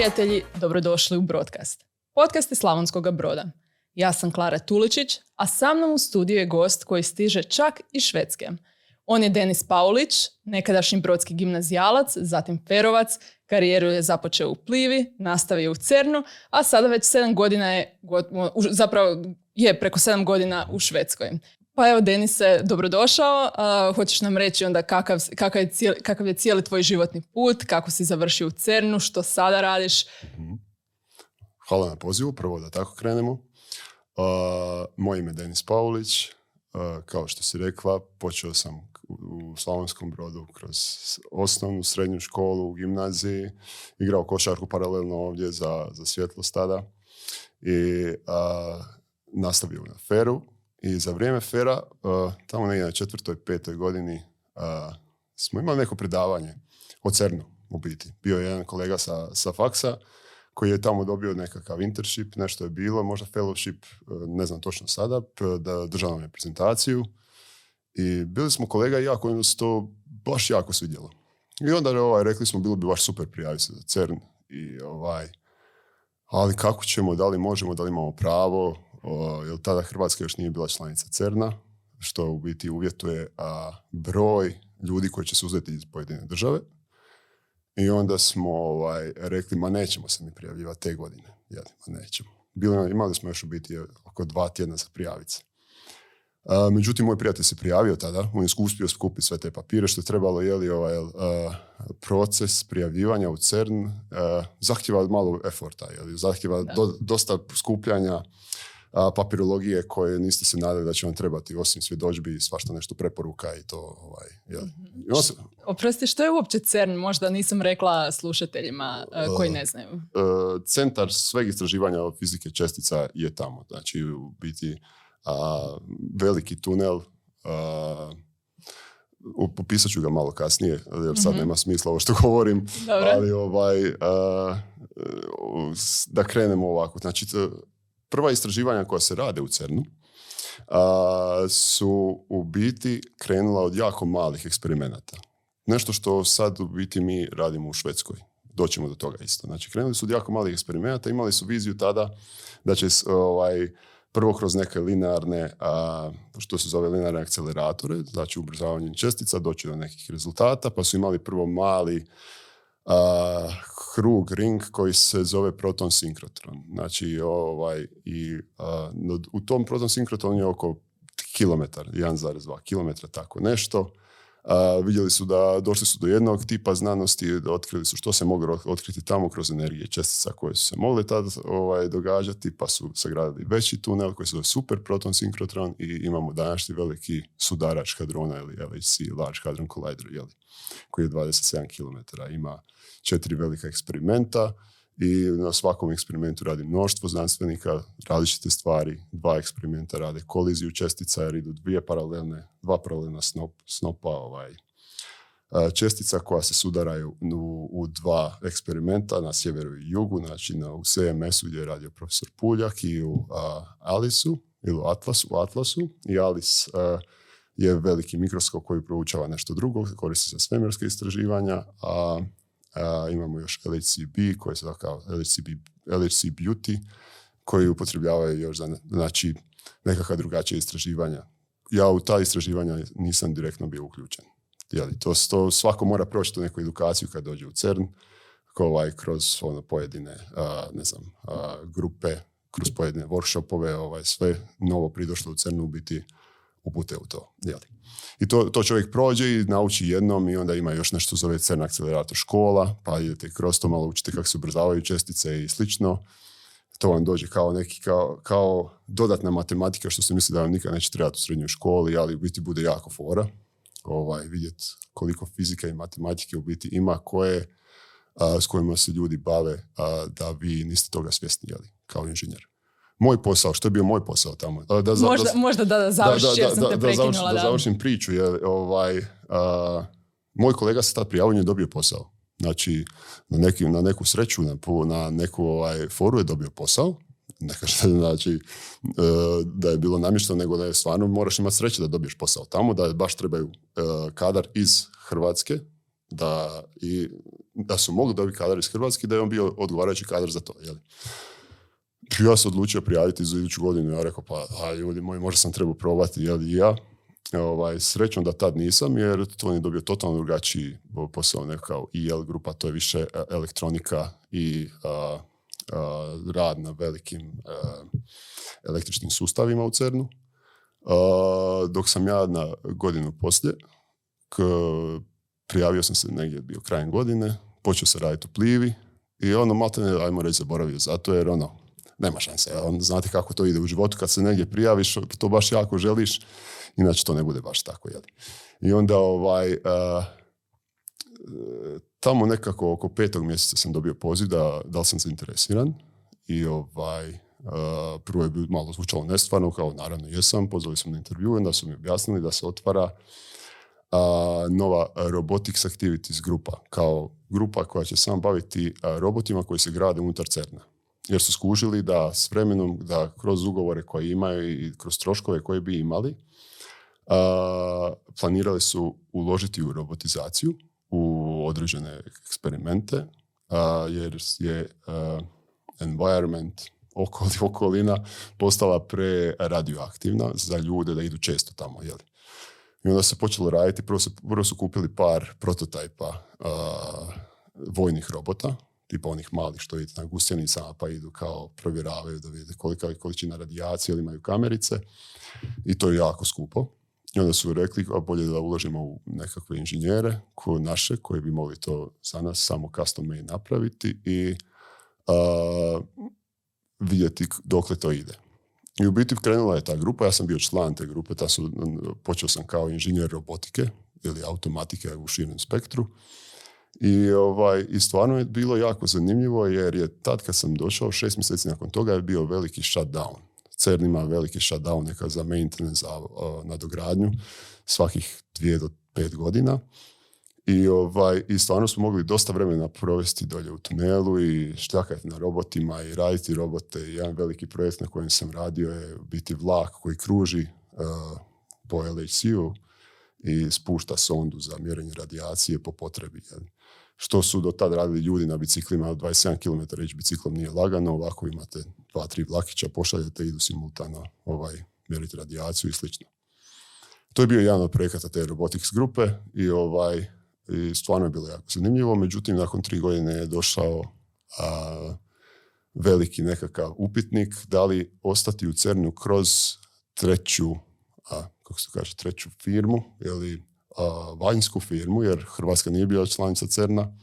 prijatelji, dobrodošli u Broadcast. Podcast je Slavonskog broda. Ja sam Klara Tuličić, a sa mnom u studiju je gost koji stiže čak iz Švedske. On je Denis Paulić, nekadašnji brodski gimnazijalac, zatim ferovac, karijeru je započeo u Plivi, nastavio u Cernu, a sada već sedam godina je, zapravo je preko sedam godina u Švedskoj. Pa evo, Denise, dobrodošao. hoćeš nam reći onda kakav, kakav, je cijeli, kakav je cijeli tvoj životni put, kako si završio u CERNu, što sada radiš? Mhm. Hvala na pozivu, prvo da tako krenemo. Uh, moje ime je Denis Paulić. kao što si rekla, počeo sam u Slavonskom brodu kroz osnovnu, srednju školu, u gimnaziji, igrao košarku paralelno ovdje za, za svjetlost tada i nastavio na feru i za vrijeme fera, tamo negdje na četvrtoj, petoj godini smo imali neko predavanje o CERNu u biti. Bio je jedan kolega sa, sa faksa koji je tamo dobio nekakav internship, nešto je bilo, možda fellowship, ne znam točno sada, da držao nam je prezentaciju i bili smo kolega i ja kojima se to baš jako svidjelo. I onda ovaj, rekli smo, bilo bi baš super prijaviti se za CERN. I, ovaj, ali kako ćemo, da li možemo, da li imamo pravo, o, jer tada Hrvatska još nije bila članica CERNA, što u biti uvjetuje a, broj ljudi koji će se uzeti iz pojedine države. I onda smo ovaj, rekli, ma nećemo se mi prijavljivati te godine. Ja, ma nećemo. Bilo, imali smo još u biti oko dva tjedna za prijaviti se međutim, moj prijatelj se prijavio tada, on je uspio skupiti sve te papire što je trebalo, je li ovaj, proces prijavljivanja u CERN uh, zahtjeva malo eforta, je zahtjeva dosta skupljanja papirologije koje niste se nadali da će vam trebati osim svjedočbi i svašta nešto preporuka i to ovaj, jel? Mm-hmm. Oprosti, što je uopće CERN? Možda nisam rekla slušateljima koji ne znaju. centar sveg istraživanja fizike čestica je tamo. Znači, u biti a, veliki tunel, popisat ću ga malo kasnije, jer sad mhm. nema smisla ovo što govorim, ali ovaj, da krenemo ovako. Znači, prva istraživanja koja se rade u CERNu su u biti krenula od jako malih eksperimenata. Nešto što sad u biti mi radimo u Švedskoj. Doćemo do toga isto. Znači, krenuli su od jako malih eksperimenata, imali su viziju tada da će ovaj, prvo kroz neke linearne, a, što se zove linearne akceleratore, znači ubrzavanje čestica, doći do nekih rezultata, pa su imali prvo mali a, krug, ring koji se zove proton sinkrotron. Znači, ovaj, i, u tom proton sinkrotron je oko kilometar, 1,2 kilometra, tako nešto vidjeli su da došli su do jednog tipa znanosti, otkrili su što se moglo otkriti tamo kroz energije čestica koje su se mogle tada ovaj, događati, pa su sagradili veći tunel koji se zove super proton sinkrotron i imamo današnji veliki sudarač hadrona ili LHC, Large Hadron Collider, jeli, koji je 27 km. Ima četiri velika eksperimenta i na svakom eksperimentu radi mnoštvo znanstvenika, različite stvari, dva eksperimenta rade koliziju čestica jer idu dvije paralelne, dva paralelna snop, snopa ovaj, čestica koja se sudaraju u, u dva eksperimenta na sjeveru i jugu, znači na, u CMS-u gdje je radio profesor Puljak i u Alisu ili u Atlasu, u Atlasu. I Alis je veliki mikroskop koji proučava nešto drugo, koristi se za svemirske istraživanja, a imamo još LHCb koji se kao LHCb, LHC Beauty koji upotrebljavaju još za znači, nekakva drugačija istraživanja. Ja u ta istraživanja nisam direktno bio uključen. Jeli, to, to svako mora proći tu neku edukaciju kad dođe u CERN, ovaj, kroz ono, pojedine ne znam, grupe, kroz pojedine workshopove, ovaj, sve novo pridošlo u CERN-u biti upute u to. Jeli. I to, to čovjek prođe i nauči jednom i onda ima još nešto zove CERN akcelerator škola, pa idete kroz to malo učite kako se ubrzavaju čestice i slično. To vam dođe kao neki, kao, kao dodatna matematika što se misli da vam nikad neće trebati u srednjoj školi, ali u biti bude jako fora. Ovaj, vidjeti koliko fizika i matematike u biti ima koje s kojima se ljudi bave a, da vi niste toga svjesni jeli, kao inženjer moj posao, što je bio moj posao tamo. Da, možda, da, možda da, da završiš jer sam te prekinula. Da, da, završim priču. Jer, ovaj, moj kolega se tad prijavio i dobio posao. Znači, na, neki, na neku sreću, na, na neku ovaj, foru je dobio posao. Ne kažem znači, e, da je bilo namješteno, nego da je stvarno moraš imati sreće da dobiješ posao tamo, da baš trebaju e, kadar iz Hrvatske, da i da su mogli dobiti kadar iz Hrvatske, da je on bio odgovarajući kadar za to. Jeli? Ja sam odlučio prijaviti za iduću godinu. Ja rekao, pa a, ljudi moji, možda sam trebao probati, jel i ja. Ovaj, srećom da tad nisam, jer to je dobio totalno drugačiji posao, ne kao IL grupa, to je više e, elektronika i rad na velikim električnim sustavima u CERNu. dok sam ja na godinu poslije, k, prijavio sam se negdje bio krajem godine, počeo se raditi u plivi i ono malo ajmo reći, zaboravio zato jer ono, nema šanse. On, znate kako to ide u životu, kad se negdje prijaviš, to baš jako želiš, inače to ne bude baš tako. Jeli. I onda ovaj, tamo nekako oko petog mjeseca sam dobio poziv da, da li sam zainteresiran i ovaj, prvo je malo zvučalo nestvarno, kao naravno jesam, pozvali smo na intervju, onda su mi objasnili da se otvara nova Robotics Activities grupa, kao grupa koja će sam baviti robotima koji se grade unutar CERNA. Jer su skužili da s vremenom, da kroz ugovore koje imaju i kroz troškove koje bi imali, planirali su uložiti u robotizaciju, u određene eksperimente, jer je environment, okolina postala preradioaktivna za ljude da idu često tamo. Jeli. I onda se počelo raditi, prvo su, prvo su kupili par prototajpa vojnih robota, tipa onih malih što vidite na gusjenicama pa idu kao provjeravaju da vide kolika je količina radijacije ili imaju kamerice i to je jako skupo. I onda su rekli, a bolje da uložimo u nekakve inženjere ko naše, koji bi mogli to za nas samo custom made napraviti i a, vidjeti dokle to ide. I u biti krenula je ta grupa, ja sam bio član te grupe, ta su, počeo sam kao inženjer robotike ili automatike u širem spektru. I, ovaj, I stvarno je bilo jako zanimljivo jer je tad kad sam došao, šest mjeseci nakon toga je bio veliki shutdown. CERN ima veliki shutdown neka za maintenance, za uh, nadogradnju svakih dvije do pet godina. I, ovaj, I stvarno smo mogli dosta vremena provesti dolje u tunelu i šljakati na robotima i raditi robote. I jedan veliki projekt na kojem sam radio je biti vlak koji kruži uh, po LHC-u i spušta sondu za mjerenje radijacije po potrebi. Što su do tad radili ljudi na biciklima od 27 km, reći biciklom nije lagano, ovako imate dva, tri vlakića, pošaljete, idu simultano ovaj, mjeriti radijaciju i slično. To je bio jedan od projekata te robotics grupe i ovaj, i stvarno je bilo jako zanimljivo, međutim nakon tri godine je došao a, veliki nekakav upitnik da li ostati u Cernu kroz treću, a, kako se kaže, treću firmu ili vanjsku firmu, jer Hrvatska nije bila članica Cerna.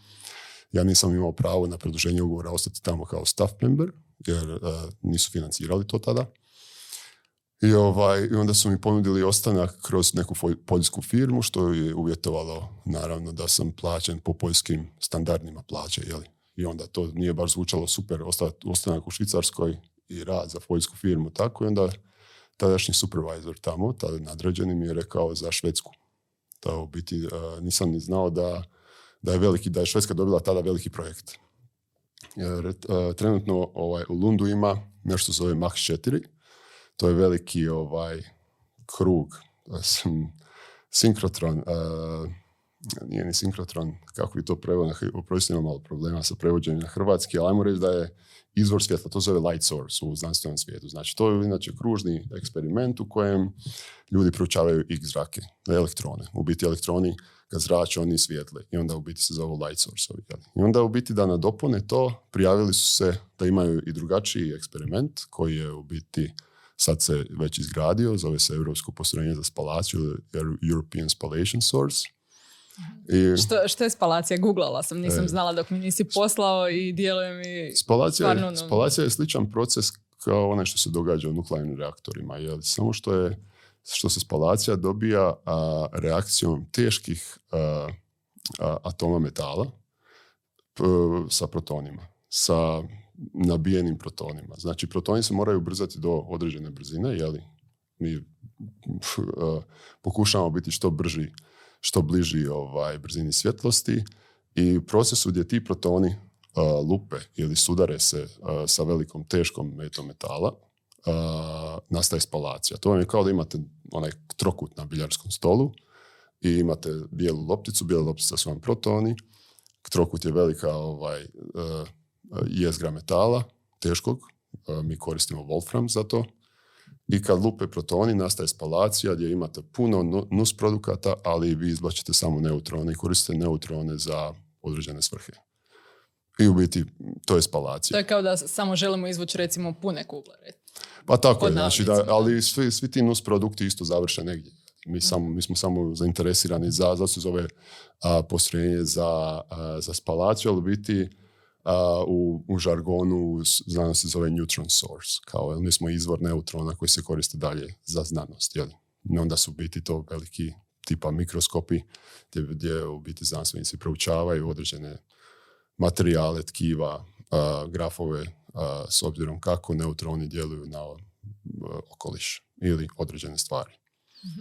Ja nisam imao pravo na produženje ugovora ostati tamo kao staff member, jer nisu financirali to tada. I, ovaj, I onda su mi ponudili ostanak kroz neku poljsku firmu, što je uvjetovalo naravno da sam plaćen po poljskim standardima plaće. Jeli? I onda to nije baš zvučalo super, ostanak u Švicarskoj i rad za poljsku firmu. Tako i onda tadašnji supervisor tamo, tada nadređeni mi je rekao za Švedsku. Da u biti nisam ni znao da, da je veliki, da je Švedska dobila tada veliki projekt. Jer, trenutno ovaj, u Lundu ima nešto zove Mach 4, to je veliki ovaj krug, sinkrotron, uh, nije ni sinkrotron, kako bi to preveo na ima malo problema sa prevođenjem na hrvatski, ali ajmo reći da je izvor svjetla, to zove light source u znanstvenom svijetu. Znači, to je inače kružni eksperiment u kojem ljudi proučavaju x zrake, elektrone. U biti elektroni kad zrače, oni svijetle. I onda u biti se zove light source. I onda u biti da nadopune to, prijavili su se da imaju i drugačiji eksperiment koji je u biti sad se već izgradio, zove se Europsko postrojenje za spalaciju, European Spallation Source. I, što, što je spalacija? Googlala sam, nisam e, znala dok mi nisi poslao i djeluje mi... Spalacija, je, spalacija je sličan proces kao onaj što se događa u nuklearnim reaktorima, jer samo što je što se spalacija dobija a, reakcijom teških a, atoma metala sa protonima, sa nabijenim protonima. Znači, protoni se moraju ubrzati do određene brzine, jeli? Mi pokušavamo biti što brži, što bliži ovaj, brzini svjetlosti i u procesu gdje ti protoni lupe ili sudare se sa velikom teškom metom metala, nastaje spalacija. To vam je kao da imate onaj trokut na biljarskom stolu i imate bijelu lopticu, bijela loptica su vam protoni, trokut je velika ovaj, uh, jezgra metala, teškog, mi koristimo Wolfram za to. I kad lupe protoni, nastaje spalacija gdje imate puno nus produkata, ali vi izbačete samo neutrone i koristite neutrone za određene svrhe. I u biti, to je spalacija. To je kao da samo želimo izvući recimo pune kugle. Pa tako je, znači da, ali svi, svi ti nus produkti isto završe negdje. Mi, samo, mi smo samo zainteresirani za, zato se zove a, postrojenje za, za spalaciju, ali u biti u, u žargonu znanost se zove neutron source, kao mi smo izvor neutrona koji se koriste dalje za znanost. Jel? onda su biti to veliki tipa mikroskopi gdje, gdje u biti znanstvenici proučavaju određene materijale, tkiva, grafove s obzirom kako neutroni djeluju na okoliš ili određene stvari.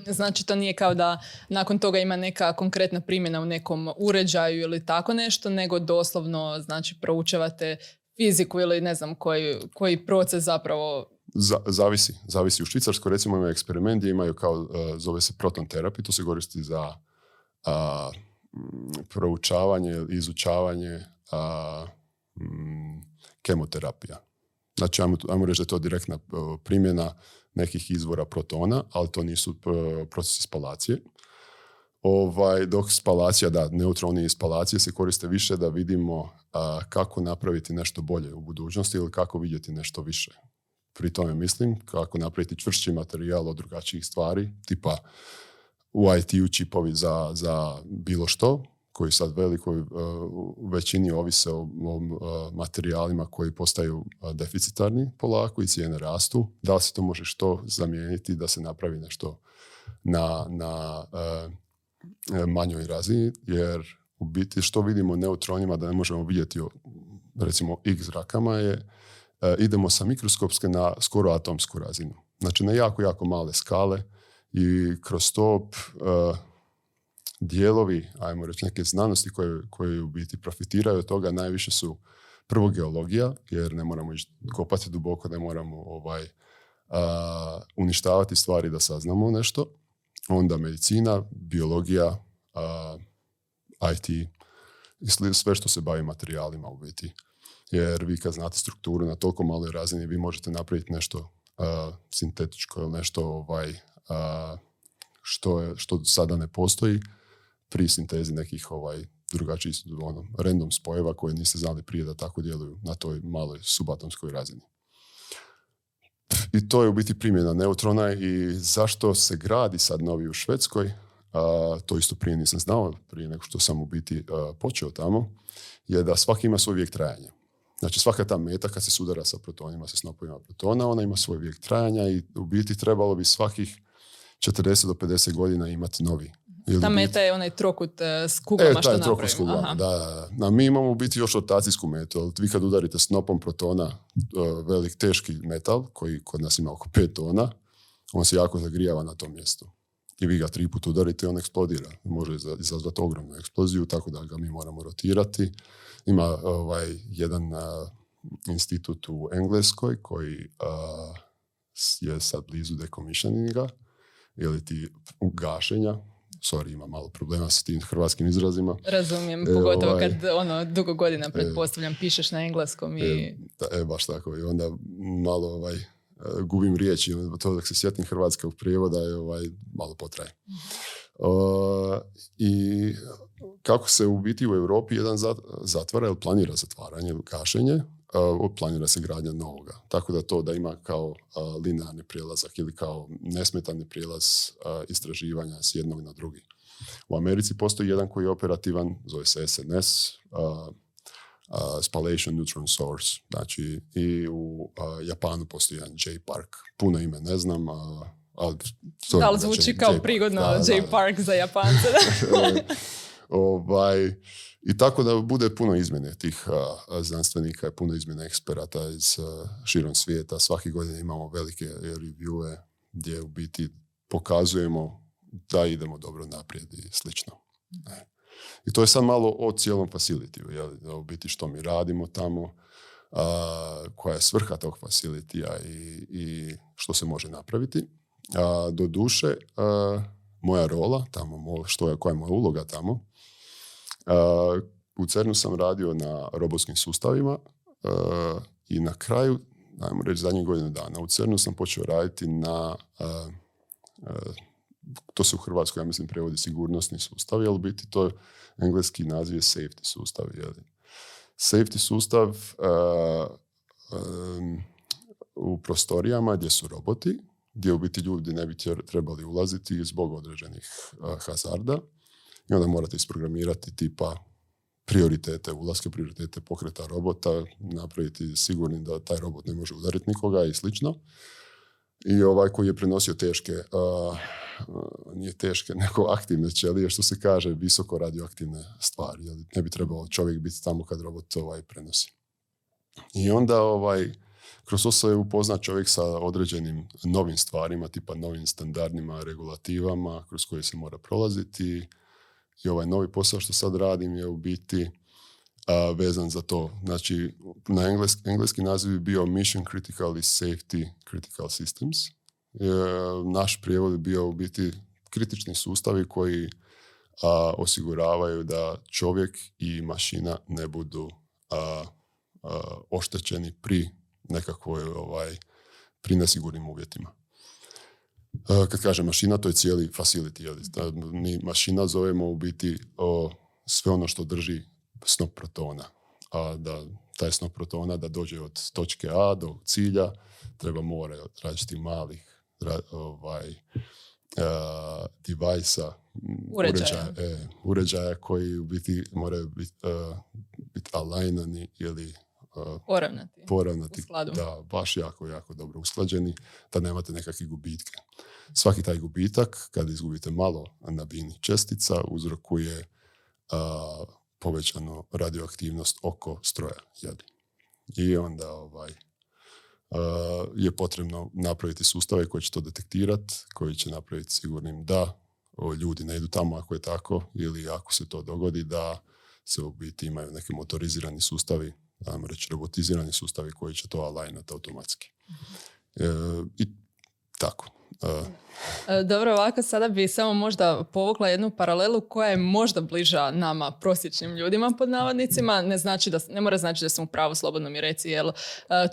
Znači to nije kao da nakon toga ima neka konkretna primjena u nekom uređaju ili tako nešto, nego doslovno znači proučavate fiziku ili ne znam koji, koji proces zapravo zavisi, zavisi. U Švicarskoj recimo imaju eksperiment gdje imaju kao, uh, zove se proton terapij, to se koristi za uh, proučavanje, izučavanje uh, kemoterapija. Znači, ajmo, ajmo reći da je to direktna primjena nekih izvora protona, ali to nisu e, procesi spalacije. Ovaj, dok spalacija, da, neutroni i spalacije se koriste više da vidimo kako napraviti nešto bolje u budućnosti ili kako vidjeti nešto više. Pri tome mislim kako napraviti čvršći materijal od drugačijih stvari, tipa u IT-u čipovi za, za bilo što, koji sad velikoj uh, većini ovise o, uh, materijalima koji postaju uh, deficitarni polako i cijene rastu. Da li se to može što zamijeniti da se napravi nešto na, na manjoj razini, jer u biti što vidimo neutronima da ne možemo vidjeti recimo x zrakama je idemo sa mikroskopske na skoro atomsku razinu. Znači na jako, jako male skale i kroz to dijelovi, ajmo reći, neke znanosti koje, koje u biti profitiraju od toga najviše su prvo geologija, jer ne moramo kopati duboko, ne moramo ovaj, uništavati stvari da saznamo nešto. Onda medicina, biologija, IT i sve što se bavi materijalima u biti. Jer vi kad znate strukturu na toliko maloj razini, vi možete napraviti nešto sintetičko ili nešto ovaj, što, je, što sada ne postoji pri sintezi nekih ovaj, drugačijih ono, random spojeva koje niste znali prije da tako djeluju na toj maloj subatomskoj razini. I to je u biti primjena neutrona i zašto se gradi sad novi u Švedskoj, a, to isto prije nisam znao, prije nego što sam u biti počeo tamo, je da svaki ima svoj vijek trajanja. Znači svaka ta meta kad se sudara sa protonima, sa snopovima protona, ona ima svoj vijek trajanja i u biti trebalo bi svakih 40 do 50 godina imati novi ta meta je onaj trokut e, s kuglama e, što trokut s kuglama, da, da. mi imamo u biti još rotacijsku metu. Vi kad udarite snopom protona e, velik teški metal, koji kod nas ima oko 5 tona, on se jako zagrijava na tom mjestu. I vi ga tri put udarite, on eksplodira. Može izazvati ogromnu eksploziju, tako da ga mi moramo rotirati. Ima ovaj, jedan institut u Engleskoj koji je sad blizu decommissioninga ili ti gašenja sorry, ima malo problema s tim hrvatskim izrazima. Razumijem, e, pogotovo ovaj, kad ono, dugo godina, e, pretpostavljam, pišeš na engleskom i... E, da, e, baš tako. I onda malo ovaj, gubim riječi, to dok se sjetim hrvatskog prijevoda je ovaj, malo potraje. I kako se u biti u Europi jedan zatvara ili planira zatvaranje gašenje, planira se gradnja novoga. Tako da to da ima kao linearni prijelazak ili kao nesmetani prijelaz istraživanja s jednog na drugi. U Americi postoji jedan koji je operativan, zove se SNS, Spallation Neutron Source. Znači, i u Japanu postoji jedan J-Park. Puno ime ne znam, ali... Da li zvuči kao prigodno J-Park za Japance? ovaj, i tako da bude puno izmjene tih znanstvenika, puno izmjene eksperata iz širom svijeta. Svaki godin imamo velike reviewe gdje u biti pokazujemo da idemo dobro naprijed i slično. I to je sad malo o cijelom facilitiju, jel? u biti što mi radimo tamo, koja je svrha tog facilitija i, i što se može napraviti. A, do duše, moja rola tamo, što je, koja je moja uloga tamo, u CERNu sam radio na robotskim sustavima i na kraju, ajmo reći zadnjih godinu dana, u CERNu sam počeo raditi na to se u Hrvatskoj, ja mislim, prevodi sigurnosni sustav, ali biti to engleski naziv je safety sustav. Jeli. Safety sustav u prostorijama gdje su roboti, gdje u biti ljudi ne bi trebali ulaziti zbog određenih hazarda i onda morate isprogramirati tipa prioritete ulaske, prioritete pokreta robota, napraviti sigurni da taj robot ne može udariti nikoga i slično i ovaj koji je prenosio teške, uh, nije teške, nego aktivne ćelije, što se kaže, visoko radioaktivne stvari. Ne bi trebao čovjek biti tamo kad robot ovaj prenosi. I onda ovaj, kroz to se upozna čovjek sa određenim novim stvarima, tipa novim standardima, regulativama kroz koje se mora prolaziti. I ovaj novi posao što sad radim je u biti a, vezan za to. Znači, na engleski, engleski naziv je bio Mission Critical i Safety Critical Systems. E, naš prijevod je bio u biti kritični sustavi koji a, osiguravaju da čovjek i mašina ne budu a, oštećeni pri nekakvoj ovaj, pri nesigurnim uvjetima. Kad kažem mašina, to je cijeli facility. Mi mašina zovemo u biti o, sve ono što drži snop protona. A da taj snop protona da dođe od točke A do cilja treba more od različitih malih ovaj, uh, devajsa, uređaja. E, uređaja, koji u biti moraju biti uh, bit alignani ili uh, poravnati. poravnati. Da, baš jako, jako dobro usklađeni, da nemate nekakve gubitke. Svaki taj gubitak, kad izgubite malo na bini čestica, uzrokuje uh, povećanu radioaktivnost oko stroja. I onda ovaj, uh, je potrebno napraviti sustave koji će to detektirati, koji će napraviti sigurnim da ljudi ne idu tamo ako je tako ili ako se to dogodi da se u biti imaju neki motorizirani sustavi, ajmo reći robotizirani sustavi koji će to alajnati automatski. Uh, I tako. E, dobro, ovako sada bi samo možda povukla jednu paralelu koja je možda bliža nama prosječnim ljudima pod navodnicima. Ne, znači da, ne mora znači da sam u pravu, slobodno mi reci jel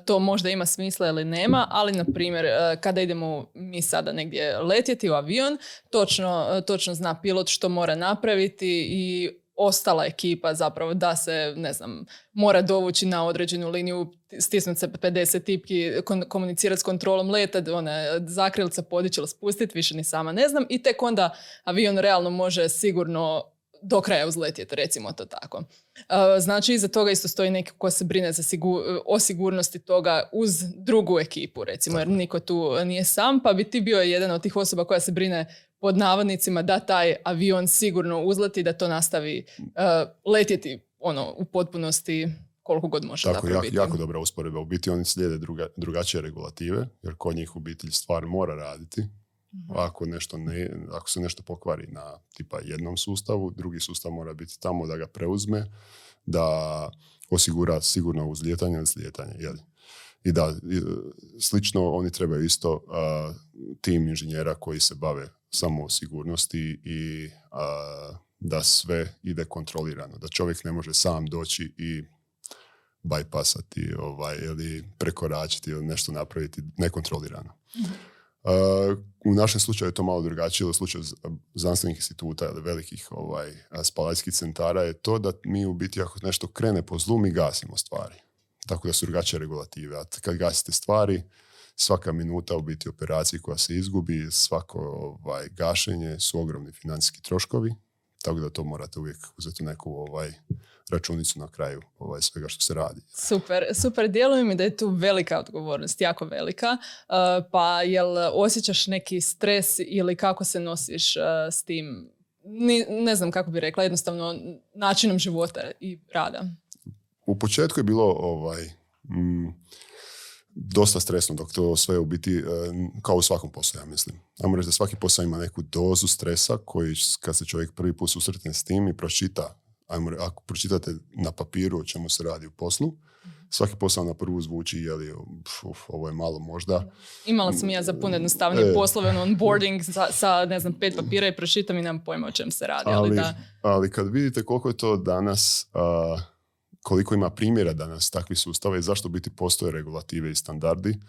to možda ima smisla ili nema, ali na primjer e, kada idemo mi sada negdje letjeti u avion, točno, točno zna pilot što mora napraviti i ostala ekipa zapravo da se, ne znam, mora dovući na određenu liniju, stisnuti se 50 tipki, komunicirati s kontrolom leta, one zakrilca podići ili spustiti, više ni sama ne znam. I tek onda avion realno može sigurno do kraja uzletjeti, recimo to tako. Znači, iza toga isto stoji neki ko se brine za o sigurnosti toga uz drugu ekipu, recimo, jer niko tu nije sam, pa bi ti bio jedan od tih osoba koja se brine pod navodnicima da taj avion sigurno uzleti, da to nastavi uh, letjeti ono, u potpunosti koliko god može Tako, jako, jako dobra usporedba. U biti oni slijede druga, drugačije regulative, jer kod njih u biti stvar mora raditi. Mhm. Ako, nešto ne, ako se nešto pokvari na tipa jednom sustavu, drugi sustav mora biti tamo da ga preuzme, da osigura sigurno uzlijetanje i slijetanje. Jeli? I da, slično oni trebaju isto uh, tim inženjera koji se bave samo sigurnosti i da sve ide kontrolirano. Da čovjek ne može sam doći i bajpasati ovaj, ili prekoračiti ili nešto napraviti nekontrolirano. u našem slučaju je to malo drugačije, u slučaju znanstvenih instituta ili velikih ovaj, spalajskih centara je to da mi u biti ako nešto krene po zlu, mi gasimo stvari. Tako da su drugačije regulative. A kad gasite stvari, svaka minuta u biti operacije koja se izgubi, svako ovaj, gašenje su ogromni financijski troškovi, tako da to morate uvijek uzeti neku ovaj, računicu na kraju ovaj, svega što se radi. Super, super. Djeluje mi da je tu velika odgovornost, jako velika. Uh, pa jel osjećaš neki stres ili kako se nosiš uh, s tim? Ni, ne znam kako bi rekla, jednostavno načinom života i rada. U početku je bilo ovaj, mm, dosta stresno dok to sve u biti, e, kao u svakom poslu, ja mislim. Ajmo reći da svaki posao ima neku dozu stresa koji kad se čovjek prvi put susretne s tim i pročita, ajmo reći, ako pročitate na papiru o čemu se radi u poslu, svaki posao na prvu zvuči, jeli, uf, ovo je malo možda. Imala sam ja za puno jednostavnije E. poslove, ono, onboarding sa, sa, ne znam, pet papira i pročitam i nemam pojma o čem se radi. Ali, Ali, da, ali kad vidite koliko je to danas, a, koliko ima primjera danas takvih sustava i zašto biti postoje regulative i standardi,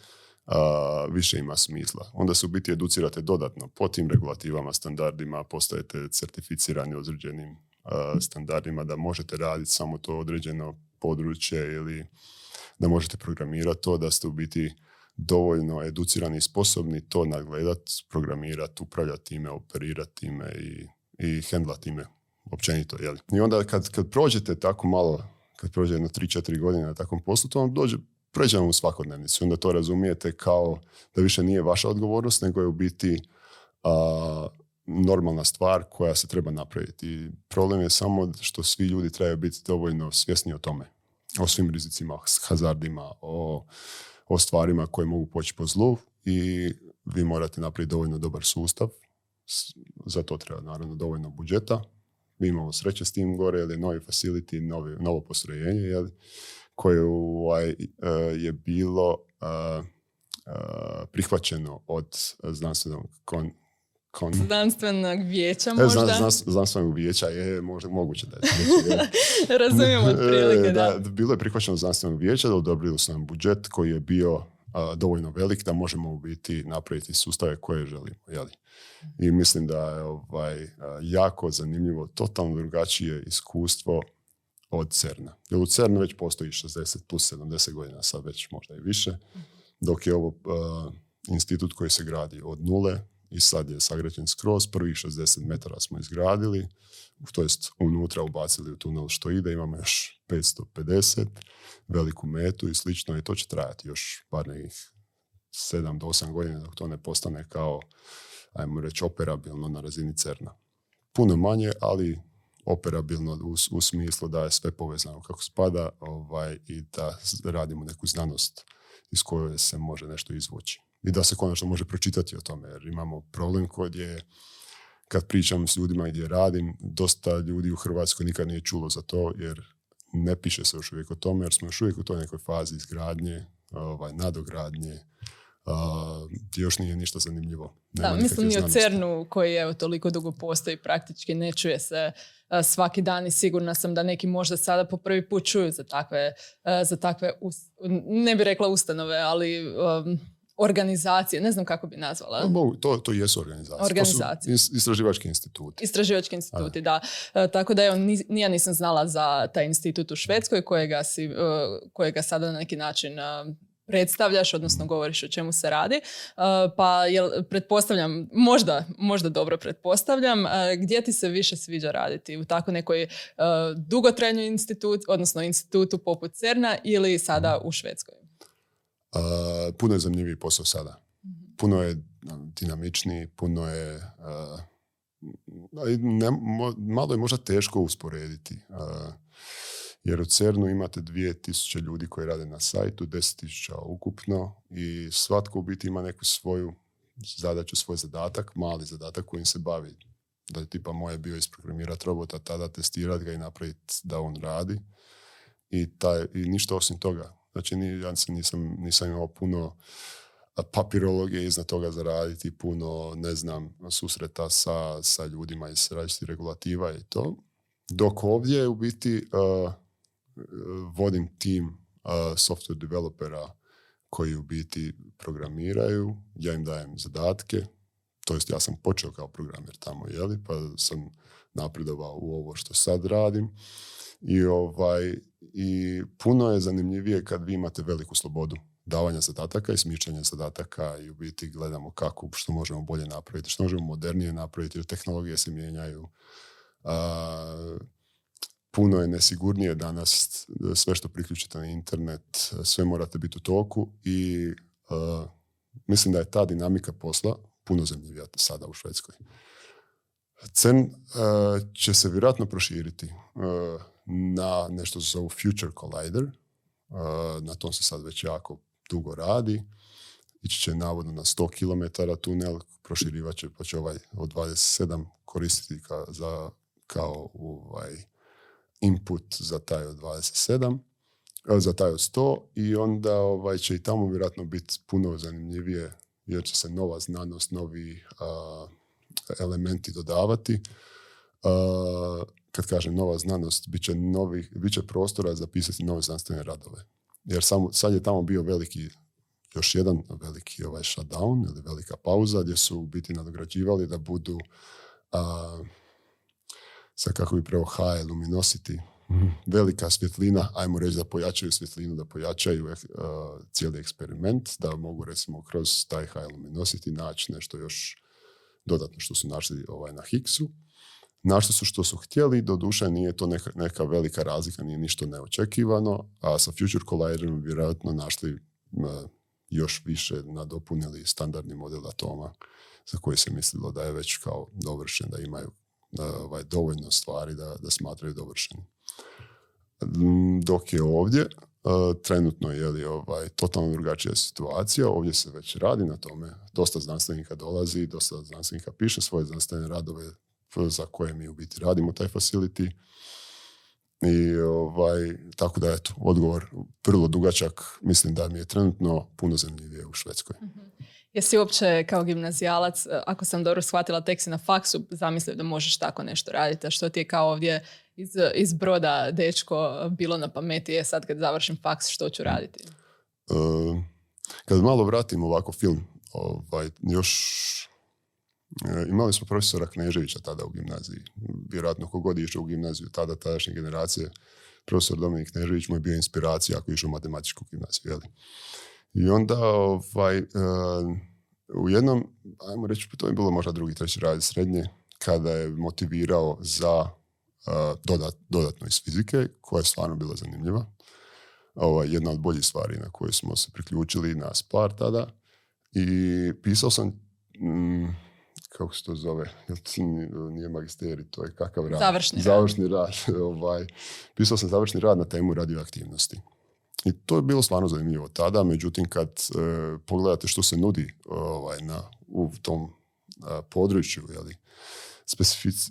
a, više ima smisla. Onda se u biti educirate dodatno po tim regulativama, standardima, postajete certificirani određenim a, standardima da možete raditi samo to određeno područje ili da možete programirati to, da ste u biti dovoljno educirani i sposobni to nadgledat, programirati, upravljati time, operirati time i, i hendlati time općenito. Jeli? I onda kad, kad prođete tako malo, kad prođe jedno 3-4 godine na takvom poslu, to vam dođe, pređe vam u svakodnevnicu. Onda to razumijete kao da više nije vaša odgovornost, nego je u biti a, normalna stvar koja se treba napraviti. I problem je samo što svi ljudi trebaju biti dovoljno svjesni o tome. O svim rizicima, hazardima, o, o stvarima koje mogu poći po zlu i vi morate napraviti dovoljno dobar sustav. Za to treba naravno dovoljno budžeta. Mi imamo sreće s tim gore, jer je novi facility, novi, novo postrojenje, jel, koje ovaj, e, je bilo e, e, prihvaćeno od znanstvenog kon, kon, znanstvenog vijeća možda. zna- zna- znanstvenog vijeća je možda moguće da je. Razumijem otprilike, E, da. Bilo je prihvaćeno znanstvenog vijeća, da odobrili su nam budžet koji je bio dovoljno velik da možemo u biti napraviti sustave koje želimo. Jeli? I mislim da je ovaj, jako zanimljivo, totalno drugačije iskustvo od CERNA. Jer u CERNu već postoji 60 plus 70 godina, sad već možda i više, dok je ovo a, institut koji se gradi od nule i sad je sagrađen skroz, prvih 60 metara smo izgradili, to jest unutra ubacili u tunel što ide, imamo još 550, veliku metu i slično i to će trajati još bar nekih 7 do 8 godina dok to ne postane kao, ajmo reći, operabilno na razini CERNA. Puno manje, ali operabilno u, u smislu da je sve povezano kako spada ovaj, i da radimo neku znanost iz koje se može nešto izvući. I da se konačno može pročitati o tome, jer imamo problem kod je kad pričam s ljudima gdje radim, dosta ljudi u Hrvatskoj nikad nije čulo za to, jer ne piše se još uvijek o tome, jer smo još uvijek u toj nekoj fazi izgradnje, ovaj, nadogradnje, gdje još nije ništa zanimljivo. Da, mislim i o. CERNu koji evo toliko dugo postoji praktički ne čuje se svaki dan i sigurna sam da neki možda sada po prvi put čuju za takve, a, za takve us- ne bi rekla ustanove, ali um, organizacije, ne znam kako bi nazvala. Pa mogu, To, to jesu organizacije. Organizacije. To su is- istraživački instituti. Istraživački instituti, da. E, tako da evo, ni, ni ja nisam znala za taj institut u Švedskoj kojega, si, e, kojega sada na neki način e, predstavljaš, odnosno govoriš o čemu se radi. E, pa jel, pretpostavljam, možda, možda dobro pretpostavljam, e, gdje ti se više sviđa raditi? U tako nekoj e, dugotrajnoj institut, odnosno institutu poput CERNA ili sada u Švedskoj? A, puno je zanimljiviji posao sada. Puno je a, dinamičniji, puno je... i ne, mo- malo je možda teško usporediti. a, jer u CERNu imate 2000 ljudi koji rade na sajtu, 10.000 ukupno i svatko u biti ima neku svoju zadaću, svoj zadatak, mali zadatak kojim se bavi. Da je tipa moje bio isprogramirati robota, tada testirati ga i napraviti da on radi. I, taj, i ništa osim toga. Znači, ja nisam, nisam imao puno papirologije iznad toga zaraditi, puno, ne znam, susreta sa, sa ljudima iz različitih regulativa i to. Dok ovdje u biti uh, vodim tim uh, software developera koji u biti programiraju, ja im dajem zadatke, to jest ja sam počeo kao programer tamo, jeli, pa sam napredovao u ovo što sad radim. I, ovaj, I puno je zanimljivije kad vi imate veliku slobodu davanja zadataka i smišljanja zadataka i u biti gledamo kako, što možemo bolje napraviti, što možemo modernije napraviti, jer tehnologije se mijenjaju. A, puno je nesigurnije danas sve što priključite na internet, sve morate biti u toku i a, mislim da je ta dinamika posla puno zanimljivija sada u Švedskoj. CERN uh, će se vjerojatno proširiti na nešto se zovu Future Collider. Uh, na tom se sad već jako dugo radi. Ići će navodno na 100 km tunel, proširivat će, pa će ovaj od 27 koristiti ka, za, kao ovaj input za taj od 27. za taj od 100 i onda ovaj, će i tamo vjerojatno biti puno zanimljivije jer će se nova znanost, novi elementi dodavati. Kad kažem nova znanost, bit će, novi, bit će prostora za pisati nove znanstvene radove. Jer samo, sad je tamo bio veliki još jedan veliki ovaj shutdown ili velika pauza gdje su u biti nadograđivali da budu uh, sad kako bi preo high luminosity Mhm. velika svjetlina, ajmo reći da pojačaju svjetlinu, da pojačaju uh, cijeli eksperiment, da mogu recimo kroz taj high luminosity naći nešto još dodatno što su našli ovaj, na Higgsu. Našli su što su htjeli, doduše nije to neka, neka velika razlika, nije ništa neočekivano, a sa Future Colliderom vjerojatno našli još više nadopunili standardni model atoma za koji se mislilo da je već kao dovršen, da imaju ovaj, dovoljno stvari da, da smatraju dovršeni. Mm, dok je ovdje, e, trenutno je li ovaj, totalno drugačija situacija, ovdje se već radi na tome, dosta znanstvenika dolazi, dosta znanstvenika piše svoje znanstvene radove za koje mi u biti radimo taj facility. I ovaj, tako da eto, odgovor vrlo dugačak, mislim da mi je trenutno puno zanimljivije u Švedskoj. mm Jesi uopće kao gimnazijalac, e, ako sam dobro shvatila tek si na faksu, zamislio da možeš tako nešto raditi, a što ti je kao ovdje iz, iz broda dečko bilo na pameti je sad kad završim faks što ću raditi? Uh, kad malo vratim ovako film, ovaj, još e, imali smo profesora Kneževića tada u gimnaziji. Vjerojatno kogod je išao u gimnaziju tada, tadašnje generacije, profesor Dominik Knežević mu je bio inspiracija ako je išao u matematičku gimnaziju. Jeli? I onda ovaj, uh, u jednom, ajmo reći, to je bilo možda drugi, treći rad srednje, kada je motivirao za dodat, dodatno iz fizike, koja je stvarno bila zanimljiva. Ovo je jedna od boljih stvari na koju smo se priključili na Spar tada. I pisao sam, kako se to zove, nije magisteri, to je kakav rad? Završni, završni rad. ovaj, pisao sam završni rad na temu radioaktivnosti. I to je bilo stvarno zanimljivo tada, međutim kad e, pogledate što se nudi ovaj, na, u tom području, jeli, specific,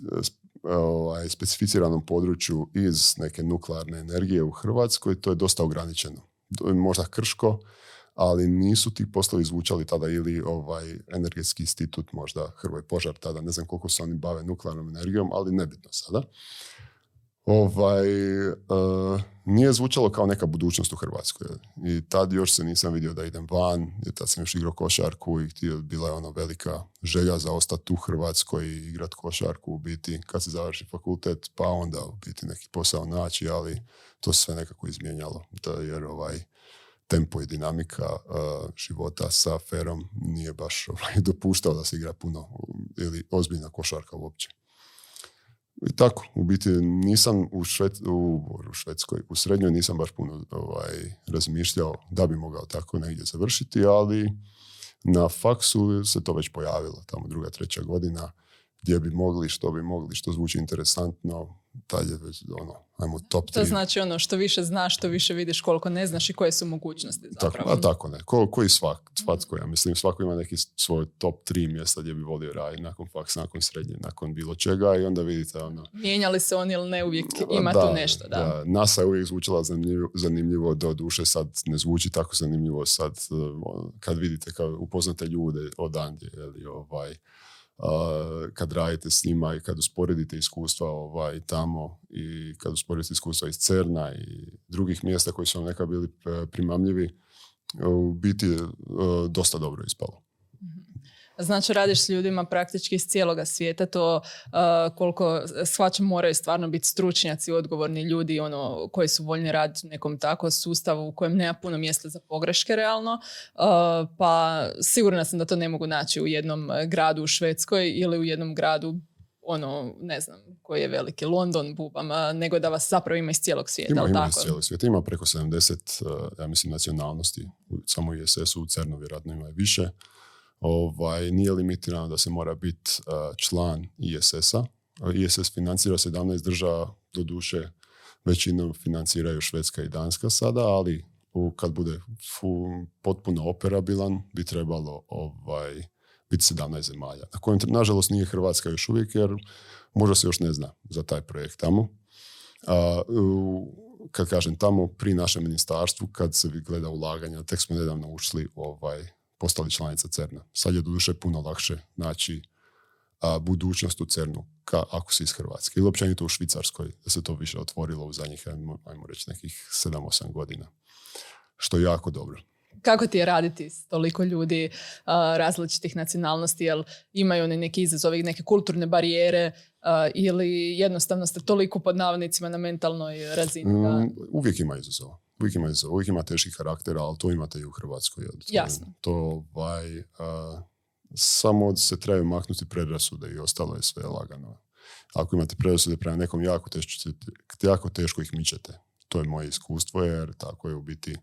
ovaj, specificiranom području iz neke nuklearne energije u Hrvatskoj, to je dosta ograničeno. To je možda krško, ali nisu ti poslovi zvučali tada ili ovaj energetski institut, možda Hrvoj požar tada, ne znam koliko se oni bave nuklearnom energijom, ali nebitno sada ovaj, uh, nije zvučalo kao neka budućnost u Hrvatskoj. I tad još se nisam vidio da idem van, jer tad sam još igrao košarku i htio, bila je ona velika želja za ostati u Hrvatskoj i igrat košarku u biti. Kad se završi fakultet, pa onda u biti neki posao naći, ali to se sve nekako izmijenjalo. Da, jer ovaj, tempo i dinamika uh, života sa ferom nije baš ovaj, dopuštao da se igra puno ili ozbiljna košarka uopće. I tako, u biti nisam u, u, u Švedskoj, u Srednjoj nisam baš puno ovaj, razmišljao da bi mogao tako negdje završiti, ali na faksu se to već pojavilo, tamo druga, treća godina gdje bi mogli, što bi mogli, što zvuči interesantno, taj je već ono, ajmo top 3. To znači ono, što više znaš, što više vidiš koliko ne znaš i koje su mogućnosti zapravo. Tako, a tako ne, Ko, koji svak, svatko, ja mislim, svako ima neki svoj top 3 mjesta gdje bi volio raditi nakon faksa, nakon srednje, nakon bilo čega i onda vidite ono... Mijenjali se oni ili ne, uvijek ima da, tu nešto, da. da. NASA je uvijek zvučala zanimljivo, zanimljivo, do duše sad ne zvuči tako zanimljivo sad kad vidite, kad upoznate ljude odandje, ili ovaj, kad radite s njima i kad usporedite iskustva ovaj, tamo i kad usporedite iskustva iz Cerna i drugih mjesta koji su vam neka bili e, primamljivi, u biti e, dosta dobro ispalo. Znači radiš s ljudima praktički iz cijeloga svijeta, to uh, koliko shvaćam moraju stvarno biti stručnjaci, odgovorni ljudi ono, koji su voljni raditi u nekom takvom sustavu u kojem nema puno mjesta za pogreške realno, uh, pa sigurna sam da to ne mogu naći u jednom gradu u Švedskoj ili u jednom gradu ono, ne znam, koji je veliki, London, bubama, nego da vas zapravo ima iz cijelog svijeta. Ima, ima iz cijelog svijeta, ima preko 70, uh, ja mislim, nacionalnosti, samo u ISS-u, u CERN-u vjerojatno ima i više ovaj, nije limitirano da se mora biti uh, član ISS-a. ISS financira 17 država, do duše većinom financiraju Švedska i Danska sada, ali u, kad bude fu, potpuno operabilan bi trebalo ovaj, biti 17 zemalja. Na kojem, nažalost, nije Hrvatska još uvijek, jer možda se još ne zna za taj projekt tamo. Uh, kad kažem tamo pri našem ministarstvu, kad se gleda ulaganja, tek smo nedavno ušli, ovaj, postali članica CERNA. Sad je doduše puno lakše naći a, budućnost u CERNu ka, ako si iz Hrvatske. Ili općenito u Švicarskoj, da se to više otvorilo u zadnjih, ajmo, ajmo reći, nekih 7-8 godina. Što je jako dobro. Kako ti je raditi s toliko ljudi uh, različitih nacionalnosti? Jel imaju oni neki izazovi, neke kulturne barijere uh, ili jednostavno ste toliko pod navodnicima na mentalnoj razini? Da... Mm, uvijek ima izazova. Uvijek ima. Uvijek ima teških karaktera, ali to imate i u Hrvatskoj. To, Jasno. To, ovaj, uh, samo se trebaju maknuti predrasude i ostalo je sve lagano. Ako imate predrasude prema nekom, jako teško, jako teško ih mičete. To je moje iskustvo, jer tako je u biti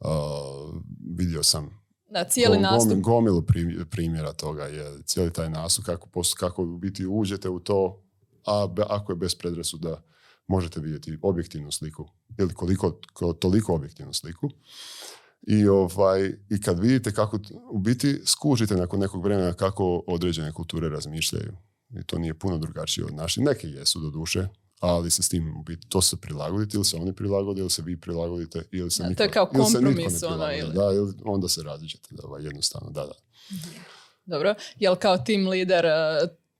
Uh, vidio sam da, cijeli nastup. Gomilu primjera toga je cijeli taj nastup, kako, kako u biti uđete u to, a ako je bez predrasuda možete vidjeti objektivnu sliku ili koliko, toliko objektivnu sliku. I, ovaj, I kad vidite kako, u biti skužite nakon nekog vremena kako određene kulture razmišljaju. I to nije puno drugačije od naših. Neke jesu do duše, ali se s tim biti, to se prilagoditi ili se oni prilagode ili se vi prilagodite ili se da, niko, to je kao kompromis ono, ili... Da, ili onda se različite, da, ovaj, jednostavno, da, da. Dobro, jel kao tim lider e,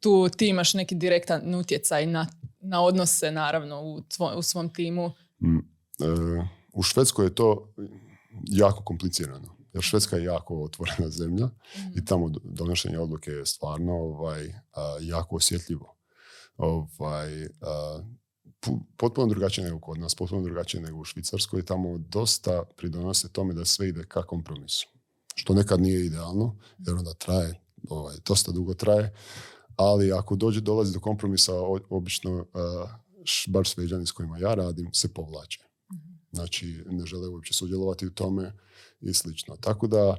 tu ti imaš neki direktan utjecaj na, na odnose naravno u, u svom timu? Mm, e, u Švedskoj je to jako komplicirano. Jer Švedska je jako otvorena zemlja i mhm. tamo donošenje odluke je stvarno ovaj, jako osjetljivo ovaj, potpuno drugačije nego kod nas, potpuno drugačije nego u Švicarskoj. Tamo dosta pridonose tome da sve ide ka kompromisu. Što nekad nije idealno, jer onda traje, ovaj, dosta dugo traje, ali ako dođe, dolazi do kompromisa, obično, uh, bar sveđani s kojima ja radim, se povlače. Znači, ne žele uopće sudjelovati u tome i slično. Tako da,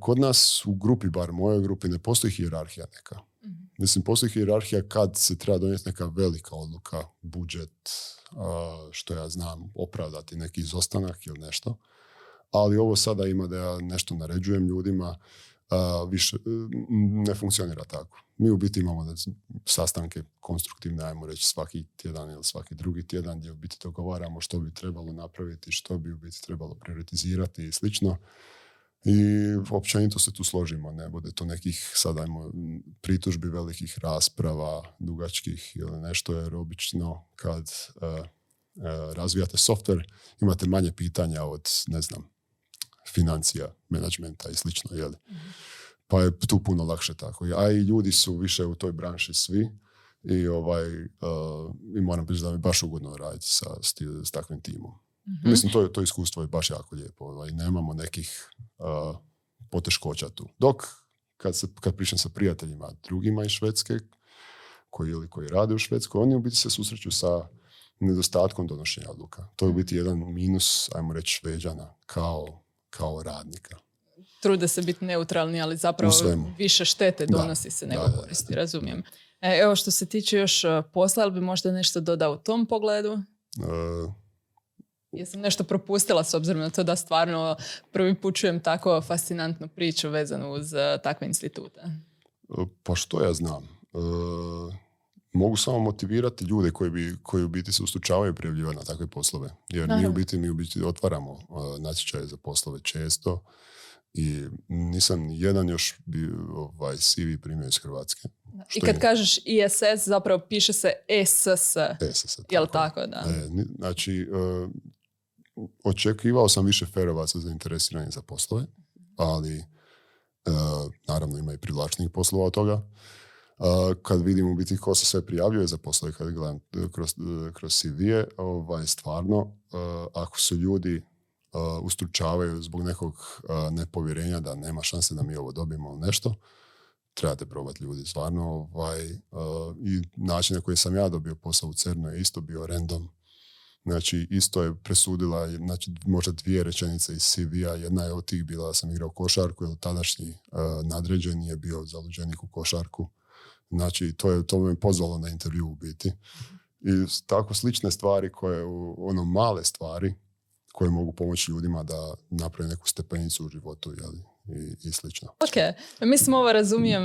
kod nas u grupi, bar mojoj grupi, ne postoji hijerarhija neka. Mislim, postoji hierarhija kad se treba donijeti neka velika odluka, budžet, što ja znam, opravdati neki izostanak ili nešto. Ali ovo sada ima da ja nešto naređujem ljudima, više ne funkcionira tako. Mi u biti imamo sastanke konstruktivne, ajmo reći svaki tjedan ili svaki drugi tjedan gdje u biti dogovaramo što bi trebalo napraviti, što bi u biti trebalo prioritizirati i slično. I općenito se tu složimo, ne bude to nekih sad ajmo pritužbi velikih rasprava, dugačkih ili nešto, jer obično kad uh, razvijate software imate manje pitanja od, ne znam, financija, menadžmenta i slično, jeli? Pa je tu puno lakše tako. A i ljudi su više u toj branši svi i, ovaj, uh, i moram priznati da mi baš ugodno raditi sa, s takvim timom. Mm-hmm. Mislim, to, to iskustvo je baš jako lijepo. Ovaj. Nemamo nekih uh, poteškoća tu. Dok, kad, se, kad pričam sa prijateljima drugima iz Švedske, koji ili koji rade u Švedskoj, oni u biti se susreću sa nedostatkom donošenja odluka. To je u biti jedan minus, ajmo reći, šveđana kao, kao radnika. Trude se biti neutralni, ali zapravo više štete donosi se nego koristi, razumijem. E, evo što se tiče još uh, posla, ali bi možda nešto dodao u tom pogledu? Uh, Jesam nešto propustila s obzirom na to da stvarno prvi put čujem tako fascinantnu priču vezanu uz uh, takve institute? E, pa što ja znam? E, mogu samo motivirati ljude koji, bi, koji u biti se ustučavaju prijavljivati na takve poslove. Jer mi u biti, mi u biti otvaramo uh, natječaje za poslove često i nisam ni jedan još bi, ovaj, CV primio iz Hrvatske. I kad kažeš ISS, zapravo piše se ESS. ESS, tako. Jel tako, da? E, znači, očekivao sam više ferovaca zainteresiranih za poslove, ali e, naravno ima i privlačnih poslova od toga. Kad vidim u biti ko se sve prijavljuje za poslove, kad gledam kroz, kroz CV-e, ovaj, stvarno, ako su ljudi ustručavaju zbog nekog nepovjerenja da nema šanse da mi ovo dobijemo nešto, trebate probati ljudi stvarno. Ovaj, I način na koji sam ja dobio posao u CERNu je isto bio random Znači, isto je presudila, znači, možda dvije rečenice iz CV-a. Jedna je od tih bila da sam igrao košarku, jer tadašnji nadređeni je bio zaluđenik u košarku. Znači, to, je, to me pozvalo na intervju u biti. I tako slične stvari koje, ono male stvari koje mogu pomoći ljudima da naprave neku stepenicu u životu, jeli? I, i slično. Ok, mislim ovo razumijem,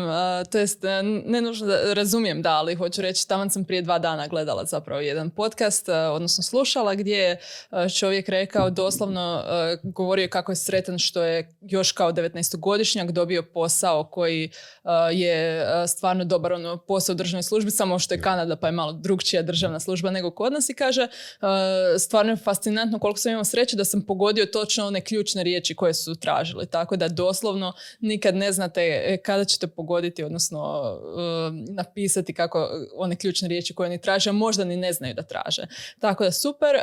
to jest ne nužno da razumijem da, ali hoću reći, tamo sam prije dva dana gledala zapravo jedan podcast, odnosno slušala gdje je čovjek rekao doslovno, govorio kako je sretan što je još kao 19-godišnjak dobio posao koji je stvarno dobar ono, posao u državnoj službi, samo što je Kanada pa je malo drugčija državna služba nego kod nas i kaže stvarno je fascinantno koliko sam imao sreće da sam pogodio točno one ključne riječi koje su tražili, tako da doslovno nikad ne znate e, kada ćete pogoditi, odnosno e, napisati kako one ključne riječi koje oni traže, a možda ni ne znaju da traže. Tako da super.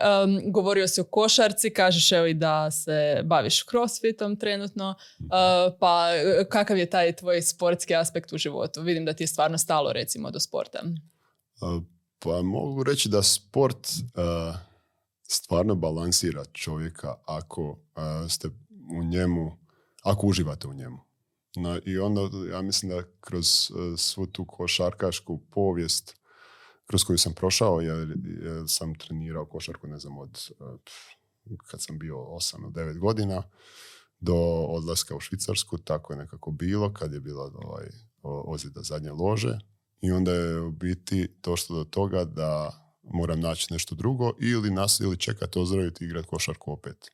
govorio si o košarci, kažeš evo i da se baviš crossfitom trenutno, pa e, kakav je taj tvoj sportski aspekt u životu? Vidim da ti je stvarno stalo recimo do sporta. Pa mogu reći da sport stvarno balansira čovjeka ako ste u njemu ako uživate u njemu. No, I onda ja mislim da kroz uh, svu tu košarkašku povijest kroz koju sam prošao, jer, sam trenirao košarku, ne znam, od uh, kad sam bio 8 ili 9 godina do odlaska u Švicarsku, tako je nekako bilo, kad je bila ovaj, ozljeda zadnje lože. I onda je u biti došlo do toga da moram naći nešto drugo ili nas ili čekati ozdraviti i igrati košarku opet.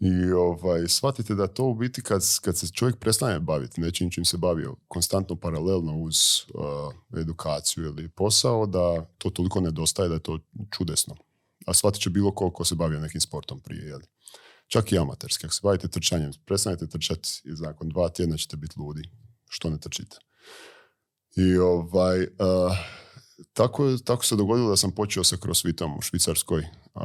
I ovaj, shvatite da to u biti kad, kad se čovjek prestane baviti nečim čim se bavio konstantno paralelno uz uh, edukaciju ili posao, da to toliko nedostaje da je to čudesno. A shvatit će bilo ko ko se bavio nekim sportom prije. Jel? Čak i amaterski. Ako se bavite trčanjem, prestanete trčati i nakon dva tjedna ćete biti ludi. Što ne trčite? I ovaj, uh, tako, tako se dogodilo da sam počeo sa crossfitom u Švicarskoj uh,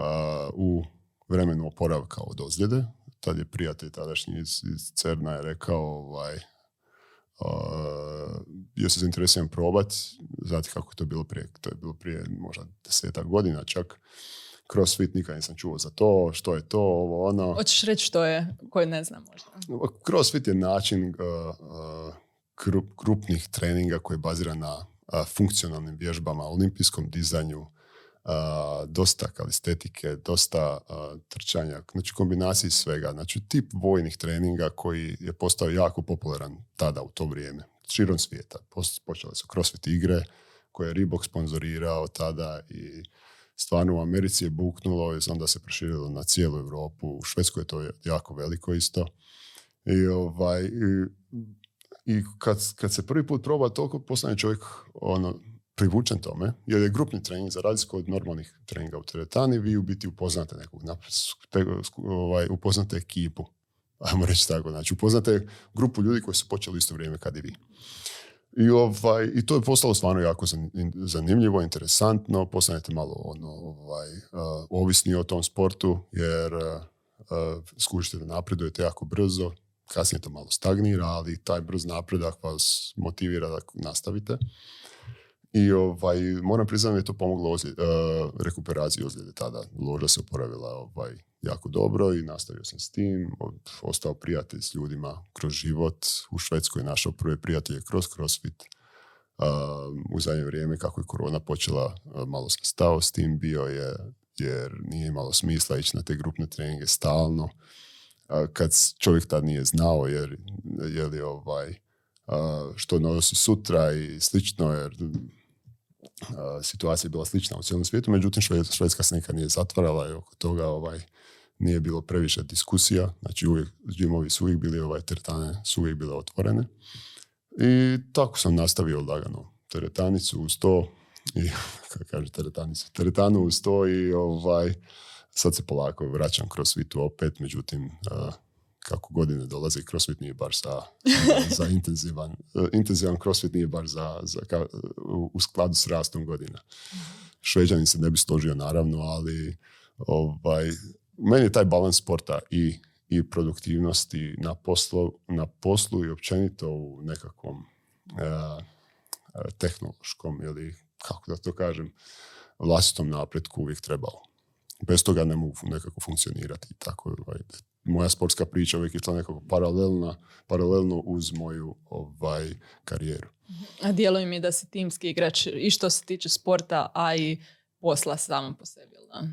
u vremenu oporavka od ozljede. Tad je prijatelj tadašnji iz, iz Cerna je rekao ovaj, uh, bio se zainteresiran probat, znate kako je to bilo prije, to je bilo prije možda desetak godina čak. Crossfit nikad nisam čuo za to, što je to, ovo ono. Hoćeš reći što je, koje ne znam možda? Crossfit je način uh, uh, krupnih treninga koji je baziran na uh, funkcionalnim vježbama, olimpijskom dizanju, dosta kalistetike, dosta trčanja, znači kombinaciji svega. Znači tip vojnih treninga koji je postao jako popularan tada u to vrijeme. Širom svijeta. Počele su crossfit igre koje je Reebok sponzorirao tada i stvarno u Americi je buknulo i onda se proširilo na cijelu Europu. U Švedskoj je to jako veliko isto. I, ovaj, i, i kad, kad se prvi put proba toliko postane čovjek ono, privučen tome, jer je grupni trening za razliku od normalnih treninga u teretani, vi u biti upoznate nekog, ovaj, upoznate ekipu, ajmo reći tako, znači upoznate grupu ljudi koji su počeli isto vrijeme kad i vi. I, ovaj, I to je postalo stvarno jako zanimljivo, interesantno, postanete malo ono, ovaj, uh, ovisni o tom sportu, jer uh, uh, skušite da napredujete jako brzo, kasnije to malo stagnira, ali taj brz napredak vas motivira da nastavite. I ovaj, moram priznati da je to pomoglo ozljed, uh, rekuperaciji ozljede tada. Loža se oporavila ovaj, jako dobro i nastavio sam s tim. Ostao prijatelj s ljudima kroz život. U Švedskoj našao prve prijatelje kroz CrossFit. Uh, u zadnje vrijeme kako je korona počela, uh, malo sam stao s tim bio je jer nije imalo smisla ići na te grupne treninge stalno. Uh, kad čovjek tad nije znao jer, je li ovaj, što nosi sutra i slično jer situacija je bila slična u cijelom svijetu, međutim Švedska se nikad nije zatvarala i oko toga ovaj, nije bilo previše diskusija, znači uvijek, džimovi su uvijek bili, ovaj, teretane su uvijek bile otvorene. I tako sam nastavio lagano teretanicu uz to i, kako kaže teretanicu, teretanu uz to i ovaj, sad se polako vraćam kroz svitu opet, međutim, kako godine dolaze, crossfit nije baš za, za intenzivan, intenzivan crossfit nije baš za, za u skladu s rastom godina. Šveđani se ne bi složio naravno, ali ovaj, meni je taj balans sporta i, i produktivnosti na poslu, na poslu i općenito u nekakvom uh, tehnološkom ili kako da to kažem vlastitom napretku uvijek trebao. Bez toga ne mogu nekako funkcionirati. Tako, ovaj, moja sportska priča uvijek išla nekako paralelna, paralelno uz moju ovaj, karijeru. A djeluje mi da si timski igrač i što se tiče sporta, a i posla samo po sebi. Da?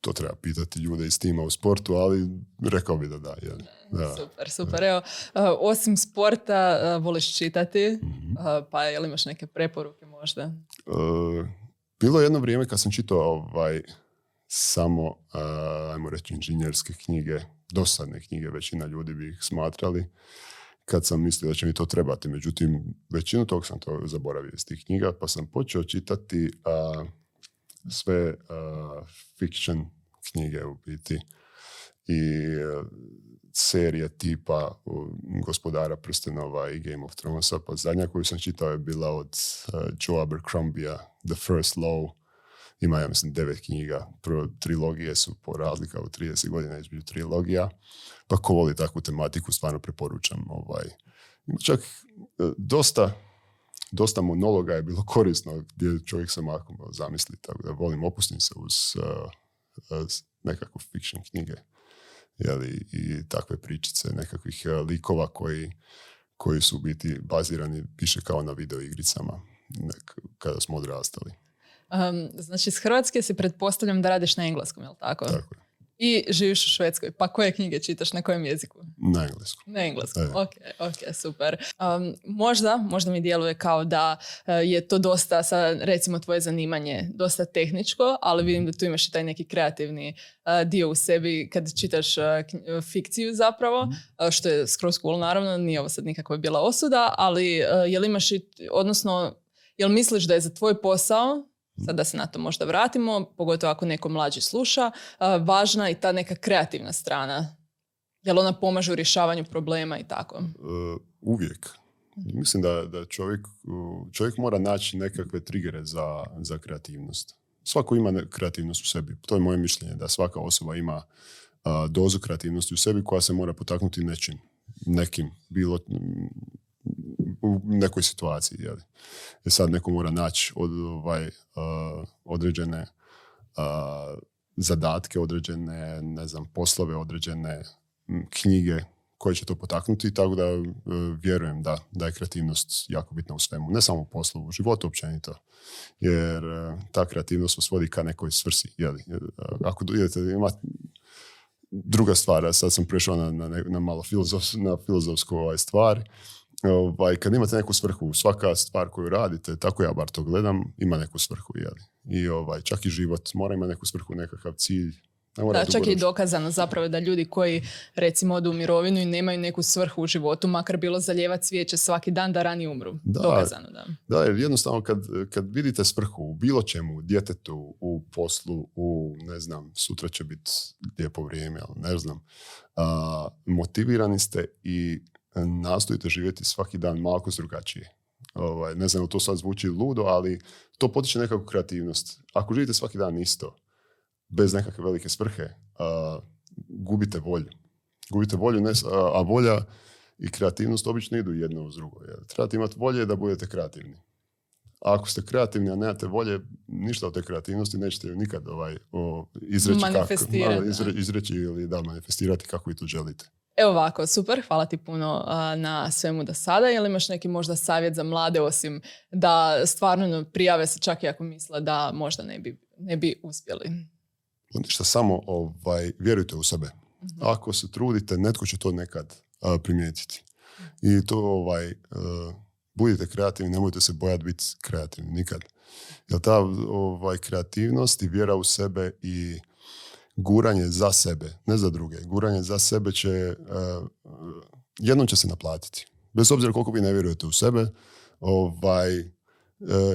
to treba pitati ljude iz tima u sportu, ali rekao bi da da. Je. da. Super, super. Evo, uh, osim sporta, voliš čitati, Mhm. uh, pa jel imaš neke preporuke možda? E, bilo je jedno vrijeme kad sam čitao ovaj, samo, e, ajmo reći, inženjerske knjige, dosadne knjige, većina ljudi bi ih smatrali, kad sam mislio da će mi to trebati. Međutim, većinu tog sam to zaboravio iz tih knjiga, pa sam počeo čitati a, sve a, fiction knjige u biti i e, serije tipa Gospodara prstenova i Game of Thronesa, pa zadnja koju sam čitao je bila od uh, Joe Abercrombija, The First Law, ima, ja mislim, devet knjiga. Prvo, trilogije su po razlika u 30 godina između trilogija. Pa ko voli takvu tematiku, stvarno preporučam. Ovaj. Čak e, dosta, dosta monologa je bilo korisno gdje čovjek se mako zamisli. Tako da volim, opustim se uz uh, uh, nekakvu fiction knjige. Jeli, I takve pričice nekakvih likova koji, koji su biti bazirani više kao na videoigricama nek- kada smo odrastali. Um, znači, iz Hrvatske si pretpostavljam da radiš na engleskom, jel tako? Tako je. I živiš u Švedskoj. Pa koje knjige čitaš, na kojem jeziku? Na engleskom. Na engleskom, E. ok, ok, super. Um, možda, možda mi djeluje kao da uh, je to dosta, sa, recimo tvoje zanimanje, dosta tehničko, ali vidim da tu imaš i taj neki kreativni uh, dio u sebi kad čitaš uh, kn- uh, fikciju zapravo, uh, što je skroz cool naravno, nije ovo sad nikakva bila osuda, ali jel imaš i, odnosno, jel misliš da je za tvoj posao sad da se na to možda vratimo, pogotovo ako neko mlađi sluša, važna i ta neka kreativna strana Jel ona pomaže u rješavanju problema i tako? Uh, uvijek. Mislim da, da čovjek, čovjek mora naći nekakve trigere za, za kreativnost. Svako ima kreativnost u sebi. To je moje mišljenje, da svaka osoba ima dozu kreativnosti u sebi koja se mora potaknuti nečim, nekim, bilo u nekoj situaciji. Jeli. E sad neko mora naći od, ovaj, uh, određene uh, zadatke, određene, ne znam, poslove, određene knjige koje će to potaknuti, tako da e, vjerujem da, da je kreativnost jako bitna u svemu. Ne samo u poslu, u životu općenito. Jer ta kreativnost vas vodi ka nekoj svrsi. Jeli? Jer, ako idete, ima druga stvar, sad sam prešao na, na, na malo filozof, na filozofsku ovaj, stvar, ovaj, kad imate neku svrhu, svaka stvar koju radite, tako ja bar to gledam, ima neku svrhu. Jeli? I ovaj, čak i život mora imati neku svrhu, nekakav cilj. Ne mora Da, čak je i dokazano zapravo da ljudi koji recimo odu u mirovinu i nemaju neku svrhu u životu, makar bilo zaljevati cvijeće svaki dan da rani umru. Da. Dokazano, da. Da, jer jednostavno kad, kad vidite svrhu u bilo čemu, u djetetu, u poslu, u, ne znam, sutra će biti lijepo vrijeme, ali ne znam, a, motivirani ste i nastojite živjeti svaki dan malo drugačije. Ovaj, ne znam, to sad zvuči ludo, ali to potiče nekakvu kreativnost. Ako živite svaki dan isto, bez nekakve velike svrhe, a, gubite volju. Gubite volju, ne, a, a volja i kreativnost obično idu jedno uz drugo. Jer trebate imati volje da budete kreativni. A ako ste kreativni, a nemate volje, ništa od te kreativnosti nećete ju nikad ovaj, o, izreći kako, izre- izreći ili da manifestirati kako vi to želite. Evo ovako, super, hvala ti puno a, na svemu do sada. Jel imaš neki možda savjet za mlade, osim da stvarno prijave se čak i ako misle da možda ne bi, ne bi uspjeli? Ništa, samo ovaj, vjerujte u sebe. Ako se trudite, netko će to nekad a, primijetiti. I to ovaj, a, budite kreativni, nemojte se bojati biti kreativni nikad. Jer ta ovaj, kreativnost i vjera u sebe i guranje za sebe, ne za druge, guranje za sebe će, a, jednom će se naplatiti. Bez obzira koliko vi ne vjerujete u sebe, ovaj, e,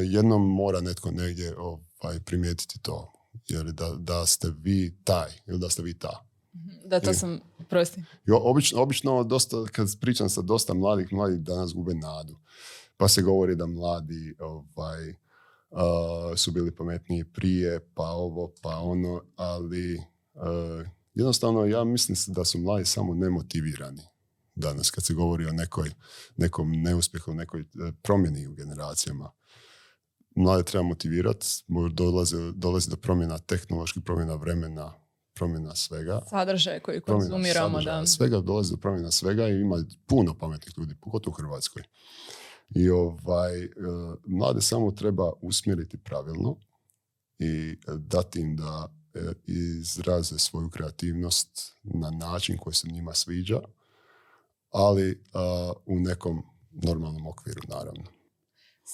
jednom mora netko negdje ovaj, primijetiti to. Jer da, da ste vi taj ili da ste vi ta. Da, to sam, prosti. I o- obično, obično dosta, kad pričam sa dosta mladih, mladi danas gube nadu. Pa se govori da mladi ovaj, a, su bili pametniji prije, pa ovo, pa ono, ali a, jednostavno ja mislim da su mladi samo nemotivirani danas kad se govori o nekoj, nekom neuspjehu, nekoj e, promjeni u generacijama. Mlade treba motivirati, dolazi, dolazi do promjena tehnoloških, promjena vremena, promjena svega Sadržaje koji konzumiramo, sadržaja, da. Svega dolazi do promjena svega i ima puno pametnih ljudi, pogotovo u Hrvatskoj. I ovaj, e, mlade samo treba usmjeriti pravilno i dati im da e, izraze svoju kreativnost na način koji se njima sviđa, ali u nekom normalnom okviru, naravno.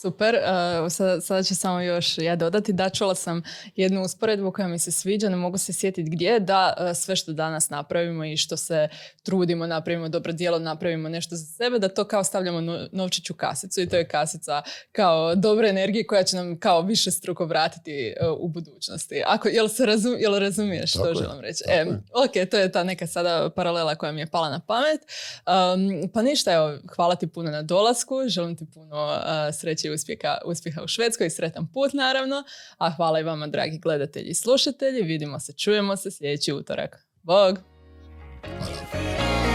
Super, uh, sada, sada ću samo još ja dodati. Da, čula sam jednu usporedbu koja mi se sviđa, ne mogu se sjetiti gdje, da uh, sve što danas napravimo i što se trudimo, napravimo dobro djelo, napravimo nešto za sebe, da to kao stavljamo no, novčić u kasicu i to je kasica kao dobre energije koja će nam kao više struko vratiti uh, u budućnosti. Ako, jel, se razum, jel razumiješ što želim reći? E, ok, to je ta neka sada paralela koja mi je pala na pamet. Um, pa ništa, evo, hvala ti puno na dolasku, želim ti puno sreće i uspjeha, uspjeha u Švedskoj i sretan put naravno. A hvala i vama dragi gledatelji i slušatelji. Vidimo se, čujemo se sljedeći utorak. Bog! Hvala.